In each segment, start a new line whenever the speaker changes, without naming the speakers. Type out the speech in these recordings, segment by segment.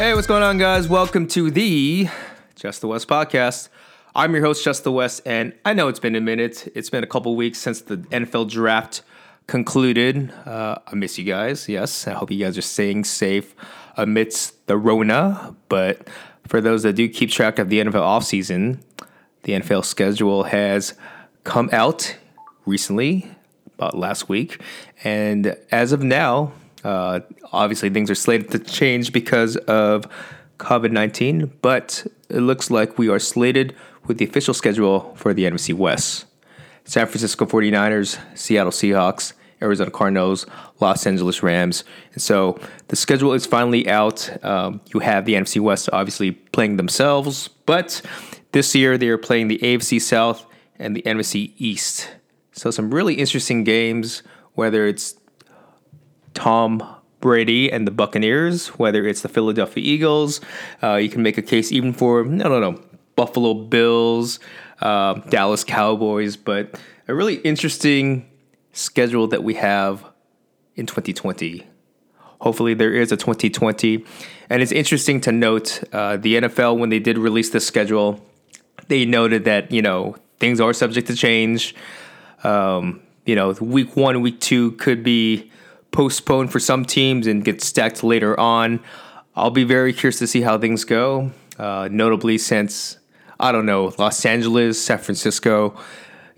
Hey, what's going on, guys? Welcome to the Just the West podcast. I'm your host, Just the West, and I know it's been a minute. It's been a couple weeks since the NFL draft concluded. Uh, I miss you guys. Yes, I hope you guys are staying safe amidst the Rona. But for those that do keep track of the NFL offseason, the NFL schedule has come out recently, about last week. And as of now, uh, obviously things are slated to change because of COVID 19, but it looks like we are slated with the official schedule for the NFC West. San Francisco 49ers, Seattle Seahawks, Arizona Cardinals, Los Angeles Rams. And so the schedule is finally out. Um, you have the NFC West obviously playing themselves, but this year they are playing the AFC South and the NFC East. So some really interesting games, whether it's Tom Brady and the Buccaneers, whether it's the Philadelphia Eagles. Uh, you can make a case even for, no, no, no, Buffalo Bills, uh, Dallas Cowboys, but a really interesting schedule that we have in 2020. Hopefully, there is a 2020. And it's interesting to note uh, the NFL, when they did release the schedule, they noted that, you know, things are subject to change. Um, you know, week one, week two could be postponed for some teams and get stacked later on. I'll be very curious to see how things go, uh, notably since, I don't know, Los Angeles, San Francisco,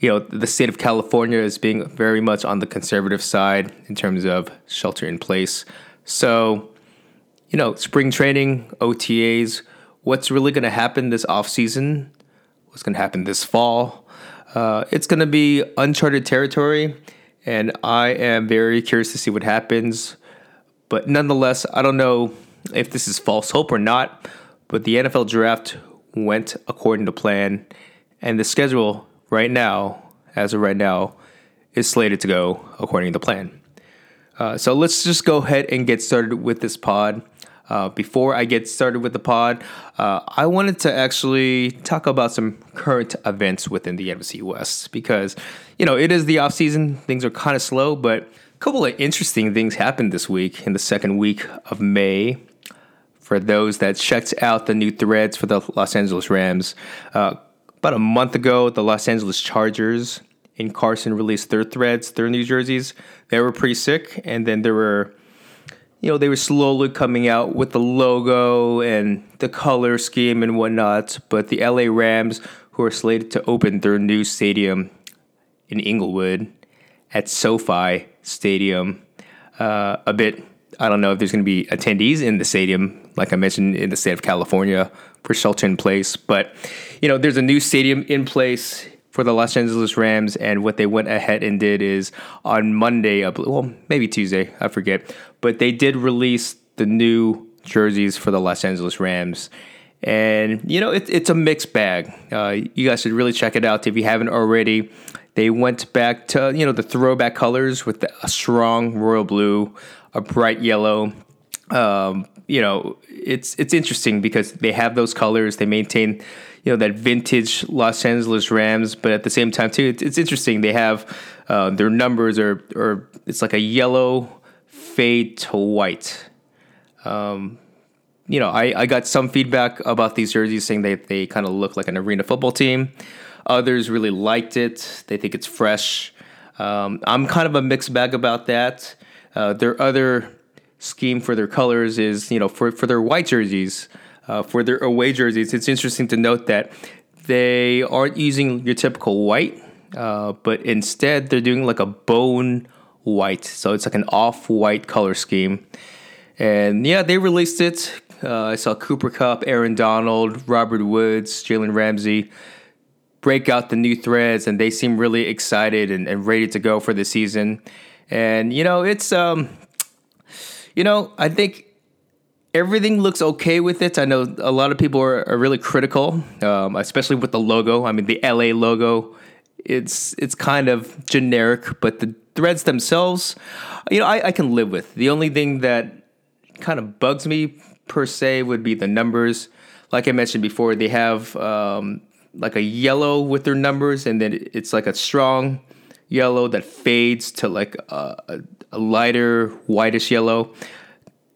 you know, the state of California is being very much on the conservative side in terms of shelter in place. So, you know, spring training, OTAs, what's really going to happen this off season? What's going to happen this fall? Uh, it's going to be uncharted territory, and I am very curious to see what happens. But nonetheless, I don't know if this is false hope or not, but the NFL draft went according to plan, and the schedule right now, as of right now, is slated to go according to plan. Uh, so let's just go ahead and get started with this pod. Uh, before I get started with the pod, uh, I wanted to actually talk about some current events within the NFC West because, you know, it is the off season. Things are kind of slow, but a couple of interesting things happened this week in the second week of May. For those that checked out the new threads for the Los Angeles Rams, uh, about a month ago, the Los Angeles Chargers in Carson released their threads, their new jerseys. They were pretty sick, and then there were, you know, they were slowly coming out with the logo and the color scheme and whatnot. But the LA Rams, who are slated to open their new stadium in Inglewood at SoFi Stadium, uh, a bit. I don't know if there's going to be attendees in the stadium, like I mentioned in the state of California for shelter in place. But you know, there's a new stadium in place for the Los Angeles Rams, and what they went ahead and did is on Monday, well, maybe Tuesday, I forget, but they did release the new jerseys for the Los Angeles Rams. And you know, it, it's a mixed bag. Uh, you guys should really check it out if you haven't already. They went back to you know the throwback colors with the, a strong royal blue, a bright yellow, um, you know, it's it's interesting because they have those colors. They maintain, you know, that vintage Los Angeles Rams, but at the same time too, it's, it's interesting. They have uh, their numbers are or it's like a yellow fade to white. Um, you know, I, I got some feedback about these jerseys saying that they kind of look like an arena football team. Others really liked it. They think it's fresh. Um, I'm kind of a mixed bag about that. Uh, there are other scheme for their colors is, you know, for, for their white jerseys, uh, for their away jerseys, it's interesting to note that they aren't using your typical white, uh, but instead they're doing like a bone white. So it's like an off white color scheme. And yeah, they released it. Uh, I saw Cooper Kupp, Aaron Donald, Robert Woods, Jalen Ramsey break out the new threads, and they seem really excited and, and ready to go for the season. And you know, it's um, you know, I think everything looks okay with it. I know a lot of people are, are really critical, um, especially with the logo. I mean, the LA logo, it's it's kind of generic, but the threads themselves, you know, I, I can live with. The only thing that kind of bugs me per se would be the numbers. Like I mentioned before, they have um, like a yellow with their numbers, and then it's like a strong yellow that fades to like a, a lighter whitish yellow.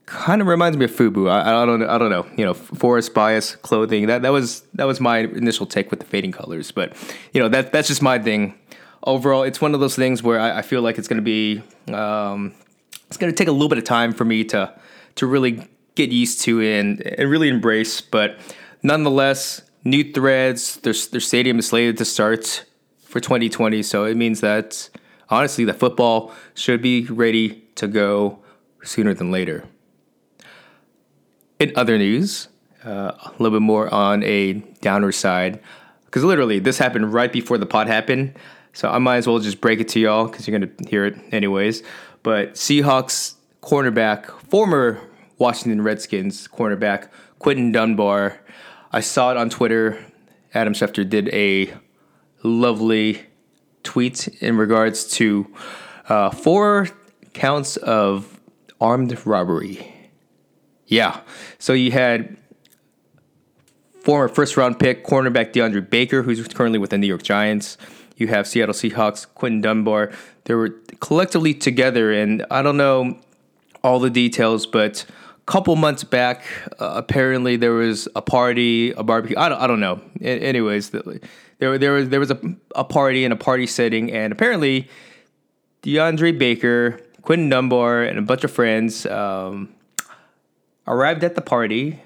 Kind of reminds me of Fubu. I, I, don't I don't know. You know, forest bias clothing. That that was that was my initial take with the fading colors. But you know that that's just my thing. Overall, it's one of those things where I, I feel like it's going to be um, it's going to take a little bit of time for me to to really get used to and and really embrace. But nonetheless, new threads. Their their stadium is slated to start for 2020, so it means that honestly, the football should be ready to go sooner than later. In other news, uh, a little bit more on a downer side, because literally this happened right before the pod happened. So I might as well just break it to y'all because you're gonna hear it anyways. But Seahawks cornerback, former Washington Redskins cornerback Quinton Dunbar. I saw it on Twitter. Adam Schefter did a lovely tweet in regards to uh, four counts of armed robbery. Yeah. So you had former first round pick cornerback DeAndre Baker, who's currently with the New York Giants. You have Seattle Seahawks Quinton Dunbar. They were collectively together, and I don't know all the details, but a couple months back, uh, apparently there was a party, a barbecue. I don't, I don't know. A- anyways, there there was there was a, a party and a party setting, and apparently DeAndre Baker, Quinton Dunbar, and a bunch of friends um, arrived at the party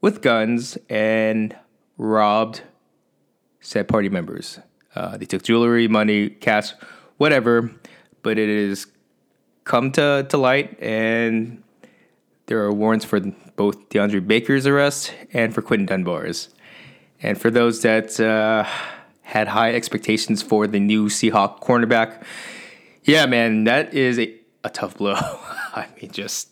with guns and robbed said party members. Uh, they took jewelry, money, cash, whatever, but it has come to, to light, and there are warrants for both DeAndre Baker's arrest and for Quinton Dunbar's. And for those that uh, had high expectations for the new Seahawk cornerback, yeah, man, that is a, a tough blow. I mean, just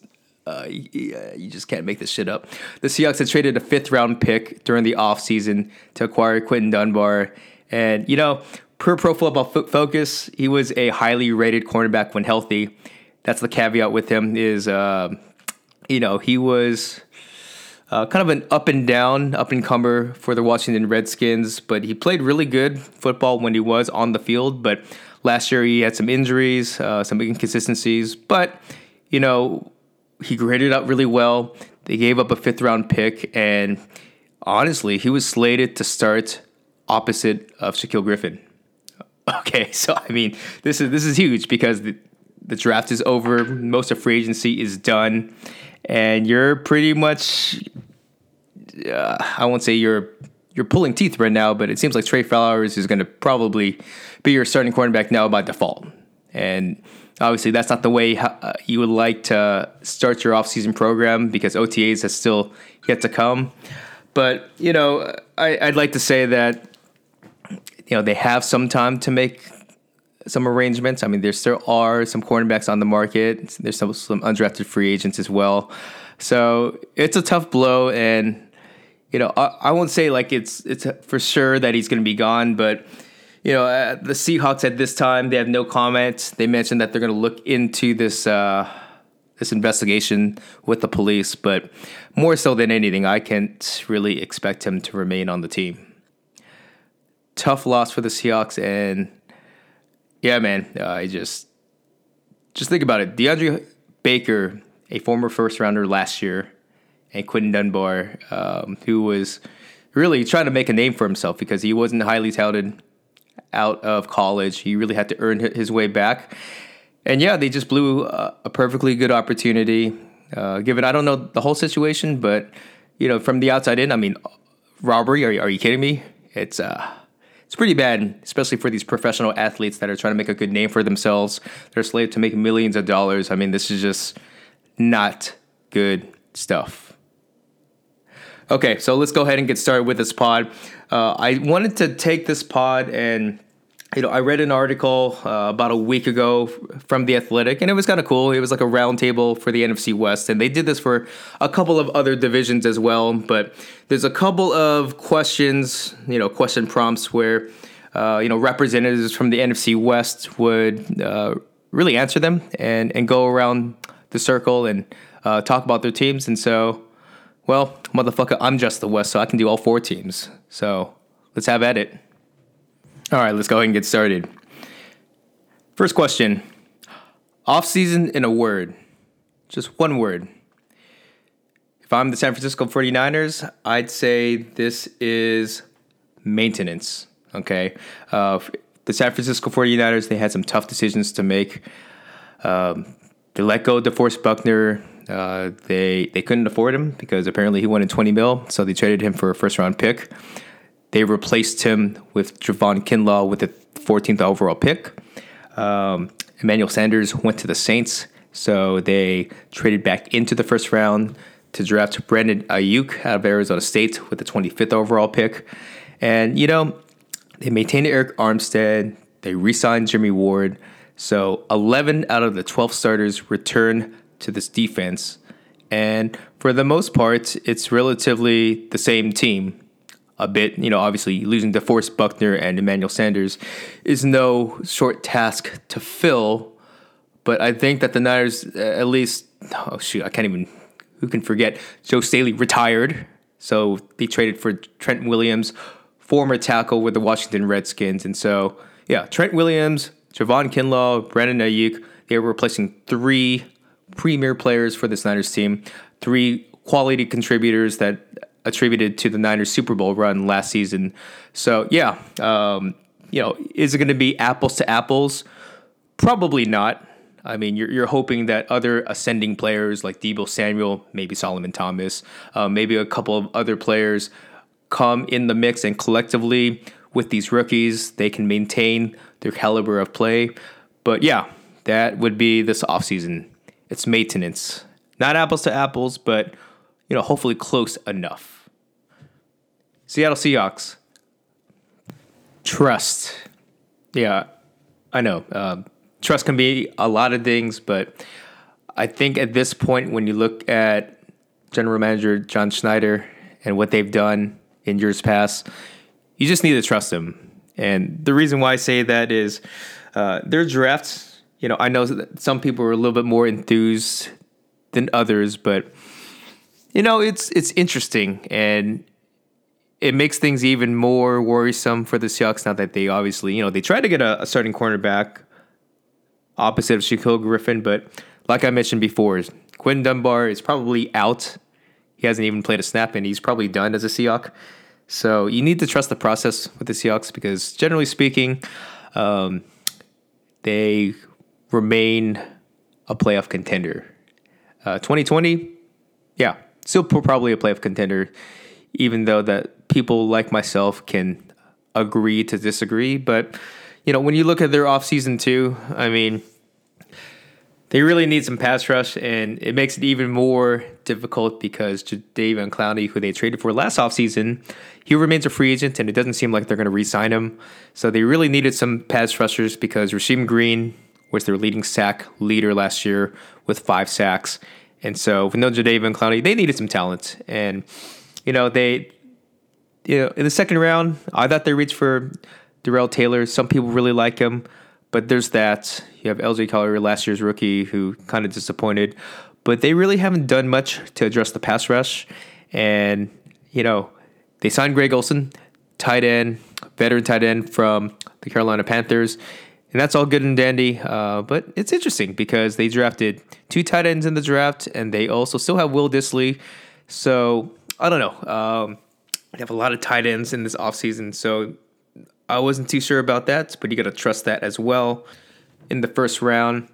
uh, you, you, just can't make this shit up. The Seahawks had traded a fifth round pick during the offseason to acquire Quinton Dunbar. And, you know, per Pro Football Focus, he was a highly rated cornerback when healthy. That's the caveat with him is, uh, you know, he was uh, kind of an up and down, up and comer for the Washington Redskins, but he played really good football when he was on the field. But last year he had some injuries, uh, some inconsistencies. But, you know, he graded out really well. They gave up a fifth round pick, and honestly, he was slated to start opposite of Shaquill Griffin. Okay, so I mean, this is this is huge because the, the draft is over, most of free agency is done, and you're pretty much uh, I won't say you're you're pulling teeth right now, but it seems like Tre Flowers is going to probably be your starting cornerback now by default, and Obviously, that's not the way uh, you would like to start your offseason program because OTAs has still yet to come. But, you know, I, I'd like to say that, you know, they have some time to make some arrangements. I mean, there still are some cornerbacks on the market. There's some, some undrafted free agents as well. So it's a tough blow, and you know, I, I won't say like it's it's for sure that he's going to be gone, but you know, uh, the Seahawks at this time they have no comment. They mentioned that they're going to look into this uh, this investigation with the police, but more so than anything, I can't really expect him to remain on the team. Tough loss for the Seahawks, and yeah, man, uh, I just just think about it. DeAndre Baker, a former first rounder last year, and Quinton Dunbar, um, who was really trying to make a name for himself because he wasn't highly touted out of college. He really had to earn his way back. And yeah, they just blew a, a perfectly good opportunity. Uh, given I don't know the whole situation, but you know, from the outside in, I mean, robbery. Are, are you kidding me? It's uh, it's pretty bad, especially for these professional athletes that are trying to make a good name for themselves. They're slated to make millions of dollars. I mean, this is just not good stuff. Okay, so let's go ahead and get started with this pod. Uh, I wanted to take this pod and you know, I read an article uh, about a week ago from The Athletic, and it was kind of cool. It was like a roundtable for the NFC West, and they did this for a couple of other divisions as well. But there's a couple of questions, you know, question prompts where, uh, you know, representatives from the NFC West would uh, really answer them and, and go around the circle and uh, talk about their teams. And so well, motherfucker, I'm just the West, so I can do all four teams. So let's have at it. All right, let's go ahead and get started. First question Off season in a word. just one word. If I'm the San Francisco 49ers, I'd say this is maintenance. Okay. Uh, the San Francisco 49ers, they had some tough decisions to make. Um, they let go of DeForest Buckner. Uh, they they couldn't afford him because apparently he wanted 20 mil, so they traded him for a first round pick. They replaced him with Javon Kinlaw with the 14th overall pick. Um, Emmanuel Sanders went to the Saints, so they traded back into the first round to draft Brandon Aiyuk out of Arizona State with the 25th overall pick. And, you know, they maintained Arik Armstead. They re signed Jimmy Ward. So 11 out of the 12 starters return to this defense. And for the most part, it's relatively the same team. A bit, you know, obviously losing DeForest Buckner and Emmanuel Sanders is no short task to fill. But I think that the Niners, uh, at least, oh shoot, I can't even, who can forget? Joe Staley retired. So they traded for Trent Williams, former tackle with the Washington Redskins. And so, yeah, Trent Williams, Javon Kinlaw, Brandon Aiyuk, they were replacing three premier players for this Niners team, three quality contributors that attributed to the Niners Super Bowl run last season. So, yeah, um, you know, is it going to be apples to apples? Probably not. I mean, you're, you're hoping that other ascending players like Deebo Samuel, maybe Solomon Thomas, uh, maybe a couple of other players come in the mix and collectively with these rookies, they can maintain their caliber of play. But yeah, that would be this offseason. It's maintenance. Not apples to apples, but you know, hopefully close enough. Seattle Seahawks. Trust. Yeah, I know. Uh, trust can be a lot of things, but I think at this point, when you look at general manager John Schneider and what they've done in years past, you just need to trust them. And the reason why I say that is uh, their drafts, you know, I know that some people are a little bit more enthused than others, but you know, it's it's interesting and it makes things even more worrisome for the Seahawks now that they obviously, you know, they tried to get a, a starting cornerback opposite of Shaquill Griffin, but like I mentioned before, Quinn Dunbar is probably out. He hasn't even played a snap and he's probably done as a Seahawk. So you need to trust the process with the Seahawks because generally speaking, um, they remain a playoff contender. Uh, 2020, yeah, still probably a playoff contender, even though that people like myself can agree to disagree. But you know, when you look at their offseason too, I mean, they really need some pass rush, and it makes it even more difficult because Jadeveon Clowney, who they traded for last offseason, he remains a free agent, and it doesn't seem like they're going to re-sign him. So they really needed some pass rushers because Rasheem Green was their leading sack leader last year with five sacks, and so with no Jadeveon Clowney, they needed some talent, and you know they, you know, in the second round, I thought they reached for Darrell Taylor. Some people really like him. But there's that. You have LJ Collier, last year's rookie, who kind of disappointed. But they really haven't done much to address the pass rush. And, you know, they signed Greg Olsen, tight end, veteran tight end from the Carolina Panthers. And that's all good and dandy. Uh, but it's interesting because they drafted two tight ends in the draft, and they also still have Will Dissly. So I don't know. Um, they have a lot of tight ends in this offseason. So I wasn't too sure about that, but you got to trust that as well. In the first round,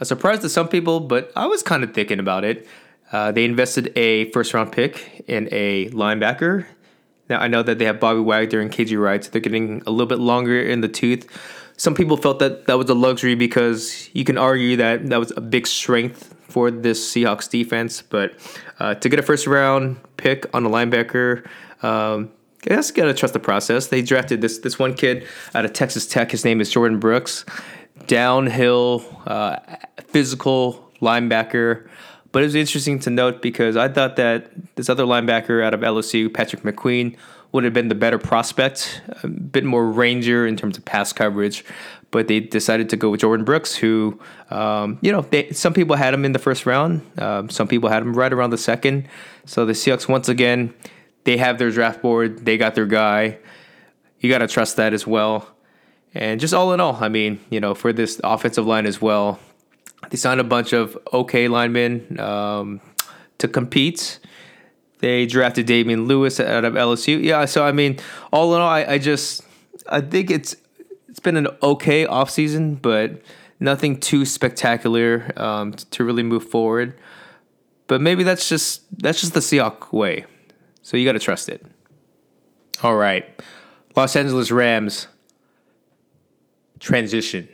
a surprise to some people, but I was kind of thinking about it. Uh, they invested a first round pick in a linebacker. Now, I know that they have Bobby Wagner and KJ Wright, so they're getting a little bit longer in the tooth. Some people felt that that was a luxury because you can argue that that was a big strength for this Seahawks defense. But uh, to get a first round pick on a linebacker, um, I guess gotta trust the process. They drafted this this one kid out of Texas Tech. His name is Jordyn Brooks, downhill, uh, physical linebacker. But it was interesting to note because I thought that this other linebacker out of LSU, Patrick McQueen, would have been the better prospect, a bit more ranger in terms of pass coverage. But they decided to go with Jordyn Brooks, who, um, you know, they, some people had him in the first round, um, some people had him right around the second. So the Seahawks once again they have their draft board, they got their guy. You got to trust that as well. And just all in all, I mean, you know, for this offensive line as well, They signed a bunch of okay linemen um, to compete. They drafted Damien Lewis out of LSU. Yeah, so I mean, all in all, I, I just I think it's it's been an okay offseason, but nothing too spectacular um, to really move forward. But maybe that's just that's just the Seahawk way. So you got to trust it. All right, Los Angeles Rams transition.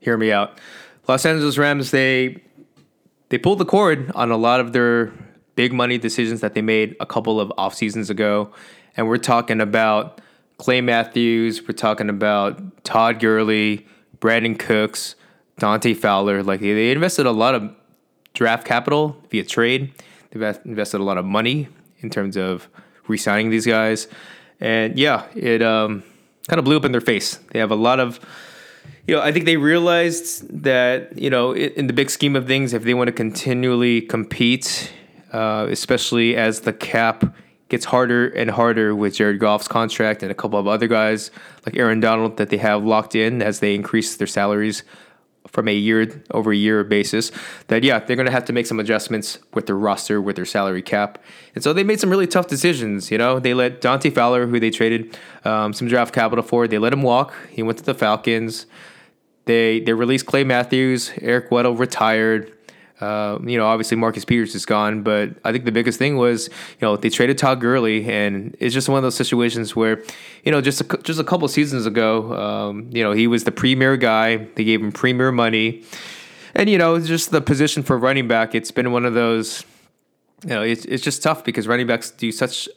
Hear me out. Los Angeles Rams they they pulled the cord on a lot of their big money decisions that they made a couple of off seasons ago, and we're talking about Clay Matthews, we're talking about Todd Gurley, Brandin Cooks, Dante Fowler. Like they invested a lot of draft capital via trade. They've invested a lot of money in terms of re-signing these guys, and yeah, it um, kind of blew up in their face. They have a lot of you know, I think they realized that, you know, in the big scheme of things, if they want to continually compete, uh, especially as the cap gets harder and harder with Jared Goff's contract and a couple of other guys like Aaron Donald that they have locked in as they increase their salaries from a year over year basis that yeah they're going to have to make some adjustments with their roster with their salary cap. And so they made some really tough decisions you know? They let dante fowler who they traded um, some draft capital for they let him walk. He went to the falcons. They they released Clay Matthews, Eric Weddle retired. Uh, you know, obviously Marcus Peters is gone, but I think the biggest thing was, you know, they traded Todd Gurley, and it's just one of those situations where, you know, just a, just a couple seasons ago, um, you know, he was the premier guy. They gave him premier money, and you know, just the position for running back. It's been one of those, you know, it's it's just tough because running backs do such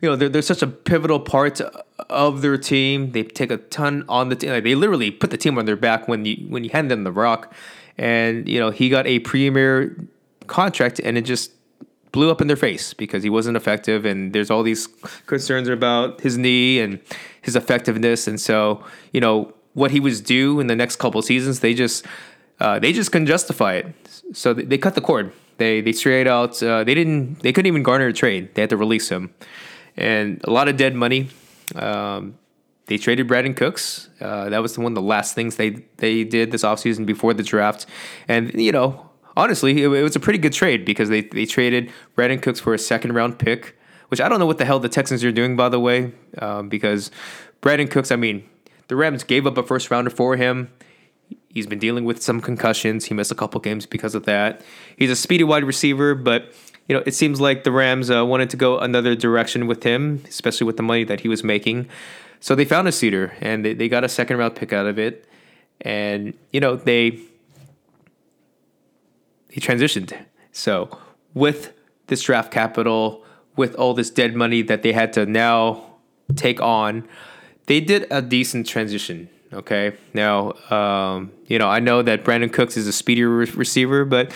you know, they're, they're such a pivotal part of their team. They take a ton on the team. Like they literally put the team on their back when you when you hand them the rock. And you know, he got a premier contract, and it just blew up in their face because he wasn't effective. And there's all these concerns about his knee and his effectiveness. And so, you know, what he was due in the next couple seasons, they just uh, they just couldn't justify it. So they, they cut the cord. They they straight out uh, they didn't they couldn't even garner a trade. They had to release him, and a lot of dead money. Um, they traded Brandin Cooks. Uh, that was one of the last things they they did this offseason before the draft, and you know honestly it, it, was a pretty good trade because they they traded Brandin Cooks for a second round pick, which I don't know what the hell the Texans are doing by the way, um, because Brandin Cooks. I mean, the Rams gave up a first rounder for him. He's been dealing with some concussions. He missed a couple games because of that. He's a speedy wide receiver, but you know it seems like the Rams uh, wanted to go another direction with him, especially with the money that he was making. So they found a suitor and they, they got a second round pick out of it, and you know they they transitioned. So with this draft capital, with all this dead money that they had to now take on, they did a decent transition Okay. Now, um, you know, I know that Brandin Cooks is a speedier re- receiver, but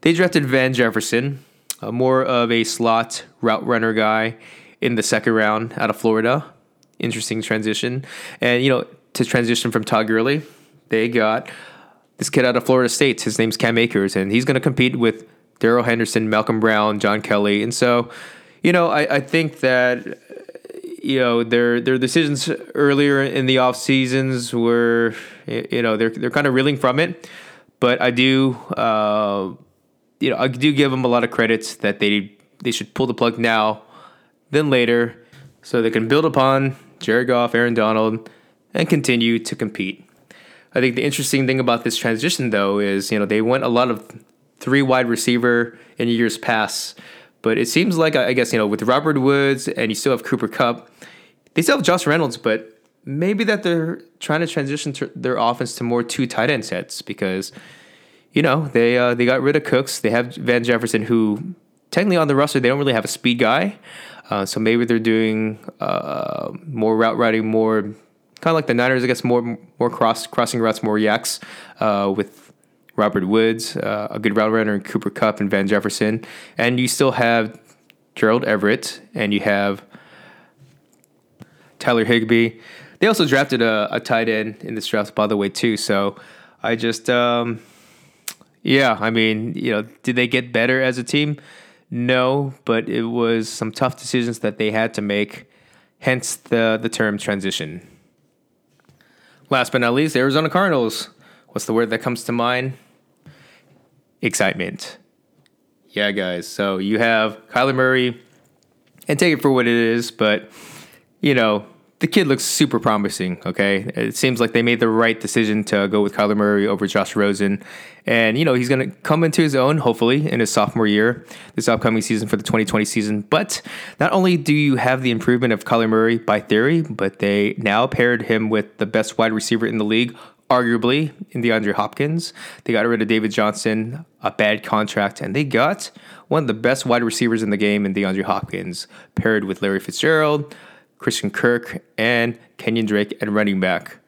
they drafted Van Jefferson, uh, more of a slot route runner guy in the second round out of Florida. Interesting transition. And, you know, to transition from Todd Gurley, they got this kid out of Florida State. His name's Cam Akers, and he's going to compete with Darrell Henderson, Malcolm Brown, John Kelly. And so, you know, I, I think that you know their their decisions earlier in the off seasons were you know they're they're kind of reeling from it, but I do uh, you know I do give them a lot of credits that they they should pull the plug now then later, so they can build upon Jared Goff, Aaron Donald, and continue to compete. I think the interesting thing about this transition though is you know they went a lot of three wide receiver in years past but it seems like I guess you know with Robert Woods and you still have Cooper Kupp, they still have Josh Reynolds, but maybe that they're trying to transition to their offense to more two tight end sets because you know they uh, they got rid of Cooks. They have Van Jefferson, who technically on the roster they don't really have a speed guy, uh, so maybe they're doing uh, more route running, more kind of like the Niners, I guess more more cross crossing routes, more yaks uh, with Robert Woods, uh, a good route runner, and Cooper Kupp and Van Jefferson. And you still have Gerald Everett, and you have Tyler Higbee. They also drafted a, a tight end in this draft, by the way, too. So I just, um, yeah, I mean, you know, did they get better as a team? No, but it was some tough decisions that they had to make, hence the, the term transition. Last but not least, Arizona Cardinals. What's the word that comes to mind? excitement. Yeah, guys. So you have Kyler Murray, and take it for what it is, but you know, the kid looks super promising. Okay, it seems like they made the right decision to go with Kyler Murray over Josh Rosen, and you know he's going to come into his own hopefully in his sophomore year, this upcoming season for the 2020 season. But not only do you have the improvement of Kyler Murray by theory, but they now paired him with the best wide receiver in the league, arguably in DeAndre Hopkins. They got rid of David Johnson, a bad contract, and they got one of the best wide receivers in the game in DeAndre Hopkins, paired with Larry Fitzgerald. Christian Kirk, and Kenyan Drake at running back.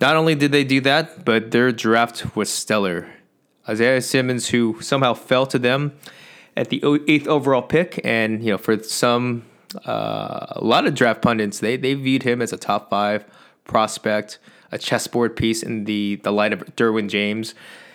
Not only did they do that, but their draft was stellar. Isaiah Simmons, who somehow fell to them at the eighth overall pick, and you know, for some, uh, a lot of draft pundits, they they viewed him as a top five prospect, a chessboard piece in the the light of Derwin James.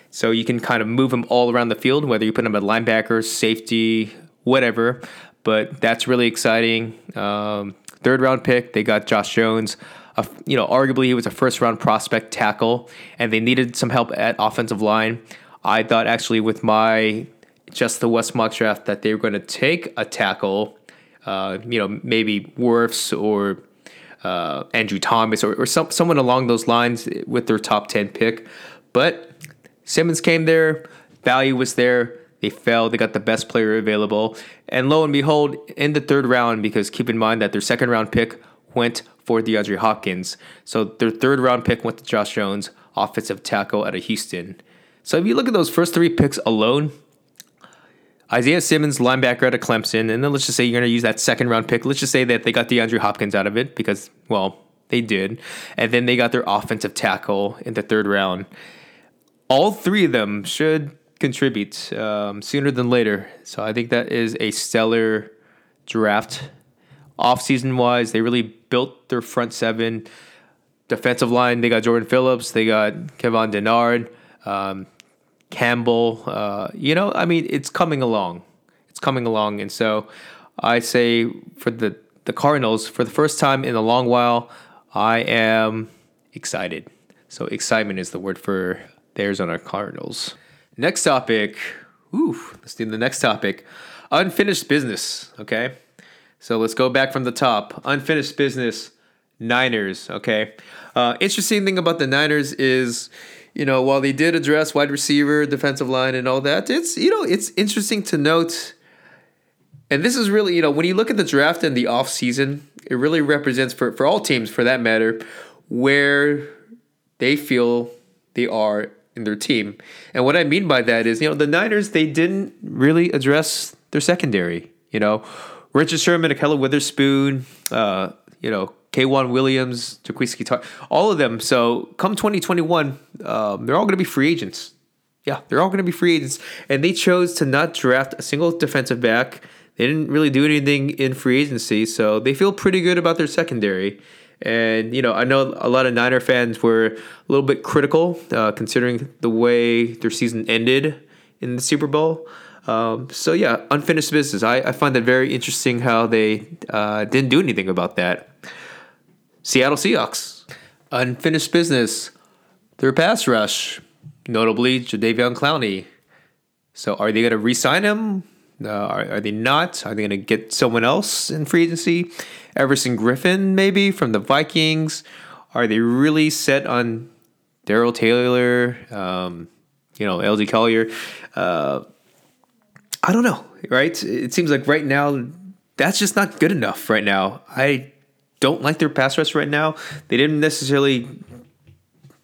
So you can kind of move him all around the field, whether you put him at linebacker, safety, whatever. But that's really exciting. Um, third round pick. They got Josh Jones. A, you know, arguably he was a first round prospect tackle, and they needed some help at offensive line. I thought actually with my just the West mock draft that they were going to take a tackle, uh, you know, maybe Wirfs or uh, Andrew Thomas or, or some, someone along those lines with their top 10 pick. But Simmons came there, value was there. They fell. They got the best player available. And lo and behold, in the third round, because keep in mind that their second round pick went for DeAndre Hopkins. So their third round pick went to Josh Jones, offensive tackle out of Houston. So if you look at those first three picks alone, Isaiah Simmons, linebacker out of Clemson, and then let's just say you're going to use that second round pick. Let's just say that they got DeAndre Hopkins out of it because, well, they did. And then they got their offensive tackle in the third round. All three of them should contribute um, sooner than later. So I think that is a stellar draft. Off season wise, they really built their front seven. Defensive line, they got Jordan Phillips, they got Devon Kennard, um, Campbell. Uh, you know, I mean, it's coming along. It's coming along, and so I say for the the Cardinals, for the first time in a long while, I am excited. So excitement is the word for the Arizona Cardinals. Next topic. Ooh, let's do the next topic. Unfinished business. Okay. So let's go back from the top. Unfinished business. Niners. Okay. Uh, interesting thing about the Niners is, you know, while they did address wide receiver, defensive line, and all that, it's you know, it's interesting to note. And this is really, you know, when you look at the draft and the off season, it really represents for, for all teams for that matter, where they feel they are in their team. And what I mean by that is, you know, the Niners they didn't really address their secondary. You know, Richard Sherman, Ahkello Witherspoon, uh, you know, K'Waun Williams, Jaquiski Tartt, all of them. So come 2021, um, they're all going to be free agents. Yeah, they're all going to be free agents. And they chose to not draft a single defensive back. They didn't really do anything in free agency, so they feel pretty good about their secondary. And, you know, I know a lot of Niner fans were a little bit critical uh, considering the way their season ended in the Super Bowl. Um, so, yeah, unfinished business. I, I find that very interesting how they uh, didn't do anything about that. Seattle Seahawks. Unfinished business. Their pass rush, notably Jadeveon Clowney. So, are they going to re sign him? Uh, are, are, they not? Are they going to get someone else in free agency? Everson Griffen, maybe from the Vikings. Are they really set on Darrell Taylor? Um, you know, LJ Collier. Uh, I don't know. Right? It seems like right now that's just not good enough. Right now, I don't like their pass rush right now. They didn't necessarily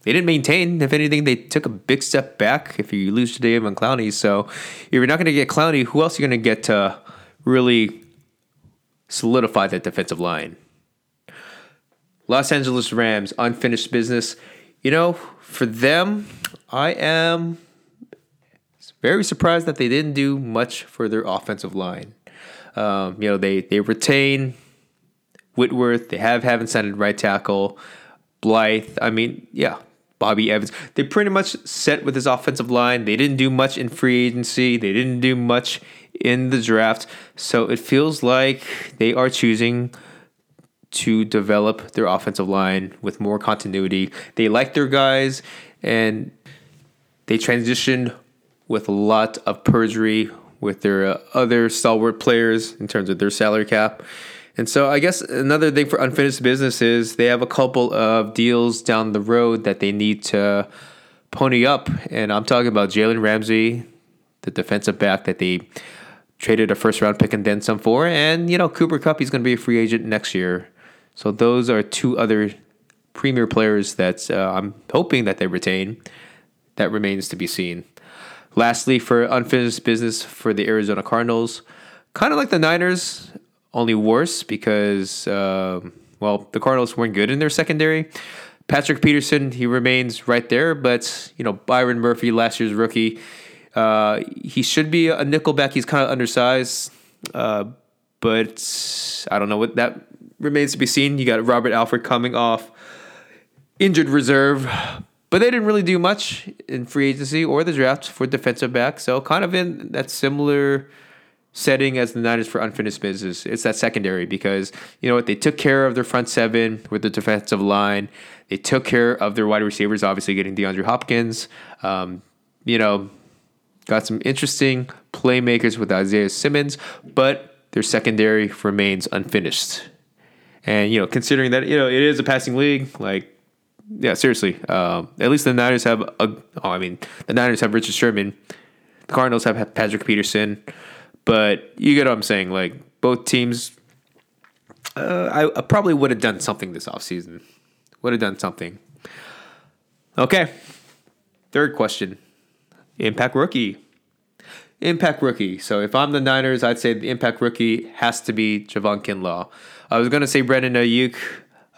they didn't maintain. If anything, they took a big step back. If you lose today on Clowney, so if you're not going to get Clowney, who else are you going to get to really solidify that defensive line? Los Angeles Rams unfinished business. You know, for them, I am very surprised that they didn't do much for their offensive line. Um, you know, they they retain Whitworth. They have haven't signed right tackle. Blythe. I mean, yeah, Bobby Evans. They pretty much set with his offensive line. They didn't do much in free agency. They didn't do much in the draft. So it feels like they are choosing to develop their offensive line with more continuity. They like their guys and they transitioned with a lot of perjury with their uh, other stalwart players in terms of their salary cap. And so I guess another thing for unfinished business is they have a couple of deals down the road that they need to pony up. And I'm talking about Jalen Ramsey, the defensive back that they traded a first round pick and then some for. And, you know, Cooper Kupp, he's going to be a free agent next year. So those are two other premier players that uh, I'm hoping that they retain. That remains to be seen. Lastly, for unfinished business for the Arizona Cardinals, kind of like the Niners, only worse because, uh, well, the Cardinals weren't good in their secondary. Patrick Peterson, he remains right there, but, you know, Byron Murphy, last year's rookie, uh, he should be a nickelback. He's kind of undersized, uh, but I don't know what that remains to be seen. You got Robert Alford coming off injured reserve, but they didn't really do much in free agency or the draft for defensive back. So kind of in that similar setting as the Niners for unfinished business. It's that secondary because you know what they took care of their front seven with the defensive line. They took care of their wide receivers, obviously getting DeAndre Hopkins. Um, you know, got some interesting playmakers with Isaiah Simmons, but their secondary remains unfinished. And you know, considering that you know it is a passing league, like yeah, seriously. Um, at least the Niners have a. Oh, I mean, the Niners have Richard Sherman. The Cardinals have Patrick Peterson. But you get what I'm saying. Like both teams, uh, I, I, probably would have done something this offseason. Would have done something. Okay. Third question: Impact rookie. Impact rookie. So if I'm the Niners, I'd say the impact rookie has to be Javon Kinlaw. I was gonna say Brendan Aiyuk,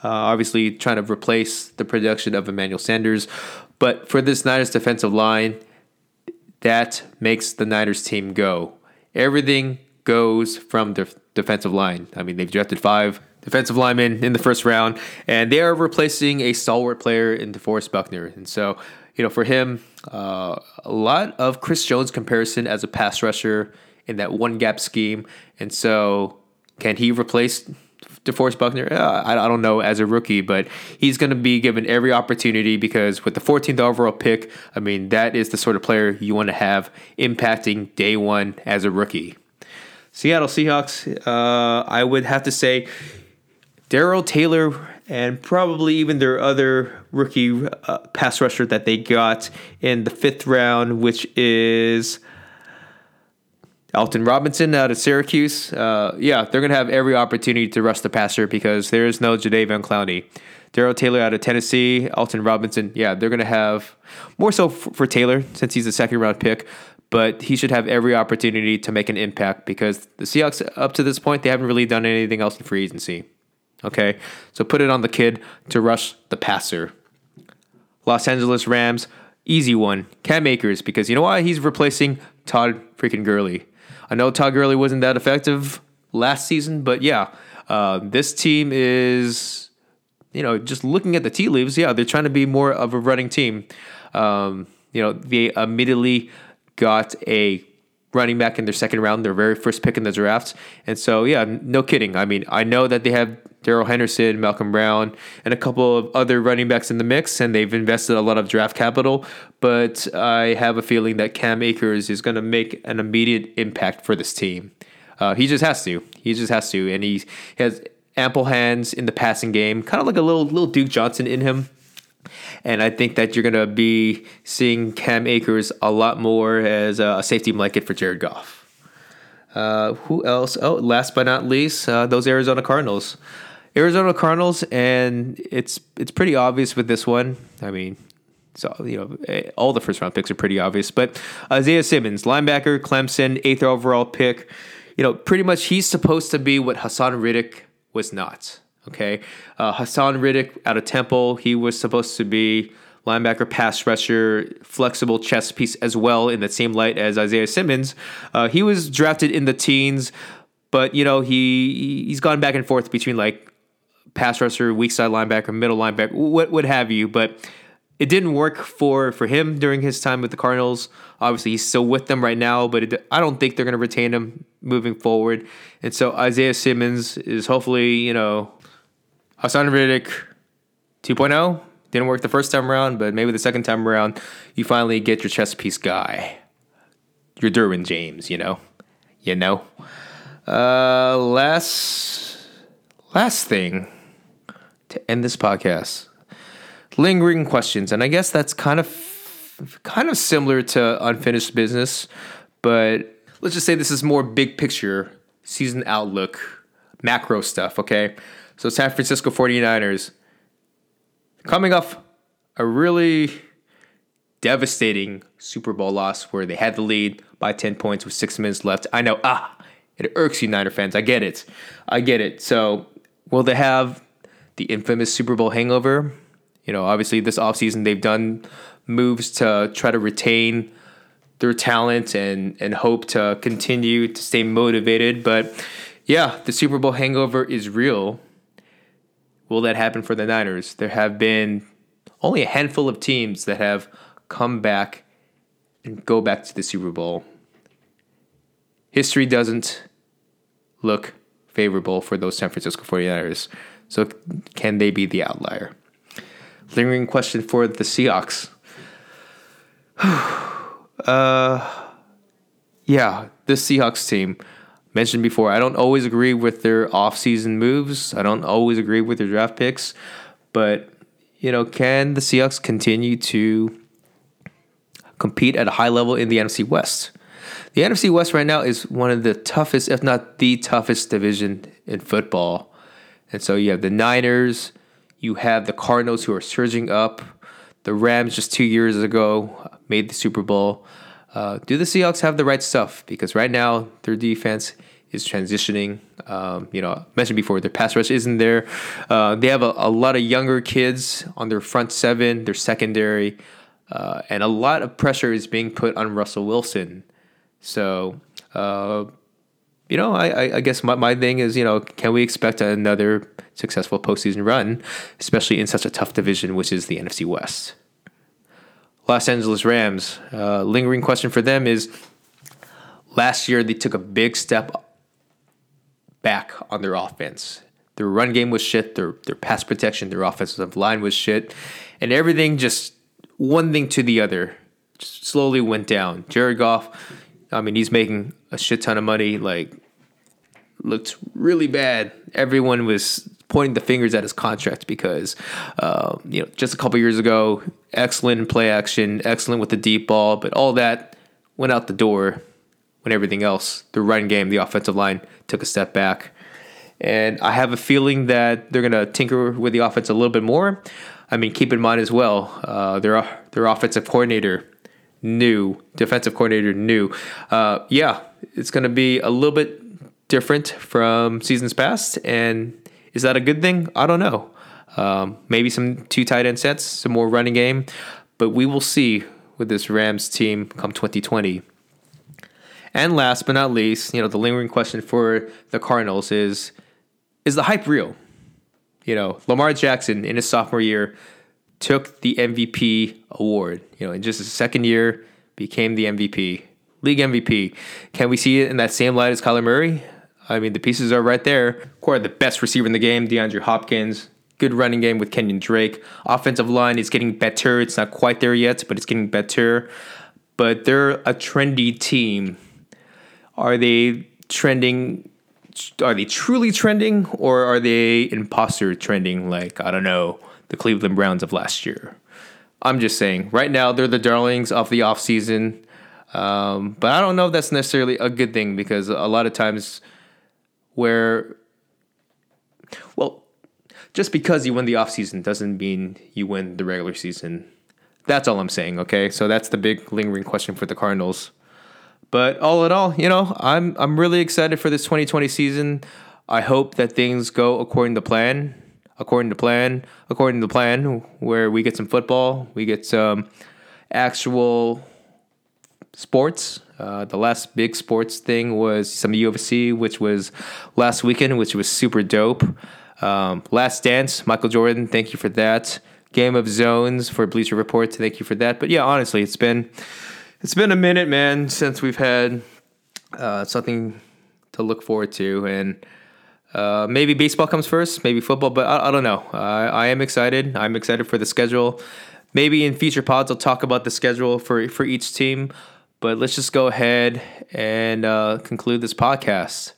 uh, obviously, trying to replace the production of Emmanuel Sanders. But for this Niners defensive line, that makes the Niners team go. Everything goes from the defensive line. I mean, they've drafted five defensive linemen in the first round, and they are replacing a stalwart player in DeForest Buckner. And so, you know, for him, uh, a lot of Chris Jones comparison as a pass rusher in that one gap scheme. And so, can he replace DeForest Buckner, uh, I, don't know as a rookie, but he's going to be given every opportunity because with the 14th overall pick, I mean, that is the sort of player you want to have impacting day one as a rookie. Seattle Seahawks, uh, I would have to say Darrell Taylor and probably even their other rookie uh, pass rusher that they got in the fifth round, which is Alton Robinson out of Syracuse. Uh, yeah, they're going to have every opportunity to rush the passer because there is no Jadeveon Clowney. Darrell Taylor out of Tennessee, Alton Robinson. Yeah, they're going to have more so f- for Taylor since he's a second round pick, but he should have every opportunity to make an impact because the Seahawks, up to this point, they haven't really done anything else in free agency. Okay, so put it on the kid to rush the passer. Los Angeles Rams, easy one. Cam Akers, because you know why? He's replacing Todd freaking Gurley. I know Todd Gurley wasn't that effective last season, but yeah, uh, this team is, you know, just looking at the tea leaves, yeah, they're trying to be more of a running team. Um, you know, they immediately got a running back in their second round, their very first pick in the draft. And so, yeah, no kidding. I mean, I know that they have Darrell Henderson, Malcolm Brown, and a couple of other running backs in the mix, and they've invested a lot of draft capital. But I have a feeling that Cam Akers is going to make an immediate impact for this team. Uh, he just has to. He just has to, and he has ample hands in the passing game, kind of like a little little Duke Johnson in him. And I think that you're going to be seeing Cam Akers a lot more as a safety blanket for Jared Goff. Uh, who else? Oh, last but not least, uh, those Arizona Cardinals. Arizona Cardinals, and it's it's pretty obvious with this one. I mean, so you know, eh, all the first round picks are pretty obvious. But Isaiah Simmons, linebacker, Clemson, eighth overall pick. You know, pretty much he's supposed to be what Haason Reddick was not. Okay, uh, Haason Reddick out of Temple, he was supposed to be linebacker, pass rusher, flexible chess piece as well in the same light as Isaiah Simmons. Uh, he was drafted in the teens, but you know he he's gone back and forth between like pass rusher, weak side linebacker, middle linebacker, what what have you. But it didn't work for for him during his time with the Cardinals. Obviously, he's still with them right now, but it, I don't think they're going to retain him moving forward. And so Isaiah Simmons is hopefully, you know, Haason Reddick 2.0. Didn't work the first time around, but maybe the second time around, you finally get your chess piece guy. your Derwin James, you know, you know. Uh, last last thing to end this podcast, lingering questions, and I guess that's kind of kind of similar to unfinished business, but let's just say this is more big picture season outlook, macro stuff. Okay, so San Francisco 49ers coming off a really devastating Super Bowl loss where they had the lead by 10 points with six minutes left. I know, ah, it irks you Niner fans. I get it. I get it. So, will they have the infamous Super Bowl hangover? You know, obviously, this offseason they've done moves to try to retain their talent and, and hope to continue to stay motivated. But yeah, the Super Bowl hangover is real. Will that happen for the Niners? There have been only a handful of teams that have come back and go back to the Super Bowl. History doesn't look favorable for those San Francisco 49ers. So, can they be the outlier? Lingering question for the Seahawks. uh, yeah, this Seahawks team mentioned before, I don't always agree with their offseason moves. I don't always agree with their draft picks, but you know, can the Seahawks continue to compete at a high level in the NFC West? The NFC West right now is one of the toughest, if not the toughest division in football. And so you have the Niners, you have the Cardinals who are surging up. The Rams just two years ago made the Super Bowl. Uh, do the Seahawks have the right stuff? Because right now their defense is transitioning. Um, you know, I mentioned before their pass rush isn't there. Uh, they have a, a, lot of younger kids on their front seven, their secondary, uh, and a lot of pressure is being put on Russell Wilson. So, uh, you know, I, I guess my, my thing is, you know, can we expect another successful postseason run, especially in such a tough division, which is the NFC West? Los Angeles Rams. Uh, lingering question for them is last year they took a big step back on their offense. Their run game was shit, their, their pass protection, their offensive line was shit, and everything just one thing to the other just slowly went down. Jared Goff, I mean, he's making a shit ton of money, like, looked really bad. Everyone was pointing the fingers at his contract because, uh, you know, just a couple years ago, excellent in play action, excellent with the deep ball, but all that went out the door when everything else, the run game, the offensive line, took a step back. And I have a feeling that they're going to tinker with the offense a little bit more. I mean, keep in mind as well, uh, their their offensive coordinator new, defensive coordinator new. Uh, yeah, it's going to be a little bit different from seasons past. And is that a good thing? I don't know. Um, maybe some two tight end sets, some more running game, but we will see with this Rams team come 2020. And last but not least, you know, the lingering question for the Cardinals is is the hype real? You know, Lamar Jackson in his sophomore year took the MVP award. You know, in just his second year, became the MVP, league MVP. Can we see it in that same light as Kyler Murray? I mean, the pieces are right there. Core, the best receiver in the game, DeAndre Hopkins. Good running game with Kenyan Drake. Offensive line is getting better. It's not quite there yet, but it's getting better. But they're a trendy team are they trending? Are they truly trending, or are they imposter trending? Like I don't know, the Cleveland Browns of last year. I'm just saying. Right now, they're the darlings of the off season, um, but I don't know if that's necessarily a good thing because a lot of times, where, well, just because you win the off season doesn't mean you win the regular season. That's all I'm saying. Okay, so that's the big lingering question for the Cardinals. But all in all, you know, I'm I'm really excited for this 2020 season. I hope that things go according to plan, according to plan, according to plan, where we get some football, we get some actual sports. Uh, the last big sports thing was some UFC, which was last weekend, which was super dope. Um, last Dance, Michael Jordan, thank you for that. Game of Zones for Bleacher Report, thank you for that. But yeah, honestly, it's been it's been a minute, man, since we've had uh, something to look forward to, and uh, maybe baseball comes first, maybe football, but I, I don't know. I, I am excited. I'm excited for the schedule. Maybe in future pods, I'll talk about the schedule for for each team. But let's just go ahead and uh, conclude this podcast.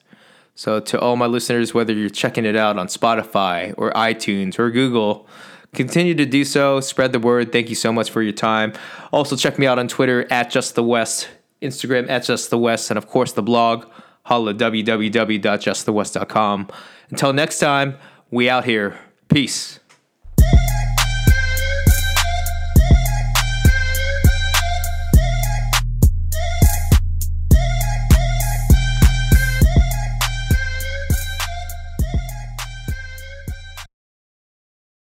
So, to all my listeners, whether you're checking it out on Spotify or iTunes or Google, continue to do so. Spread the word. Thank you so much for your time. Also, check me out on Twitter at Just the West, Instagram at Just the West, and of course the blog, holla www.justthewest.com. Until next time, we out here. Peace.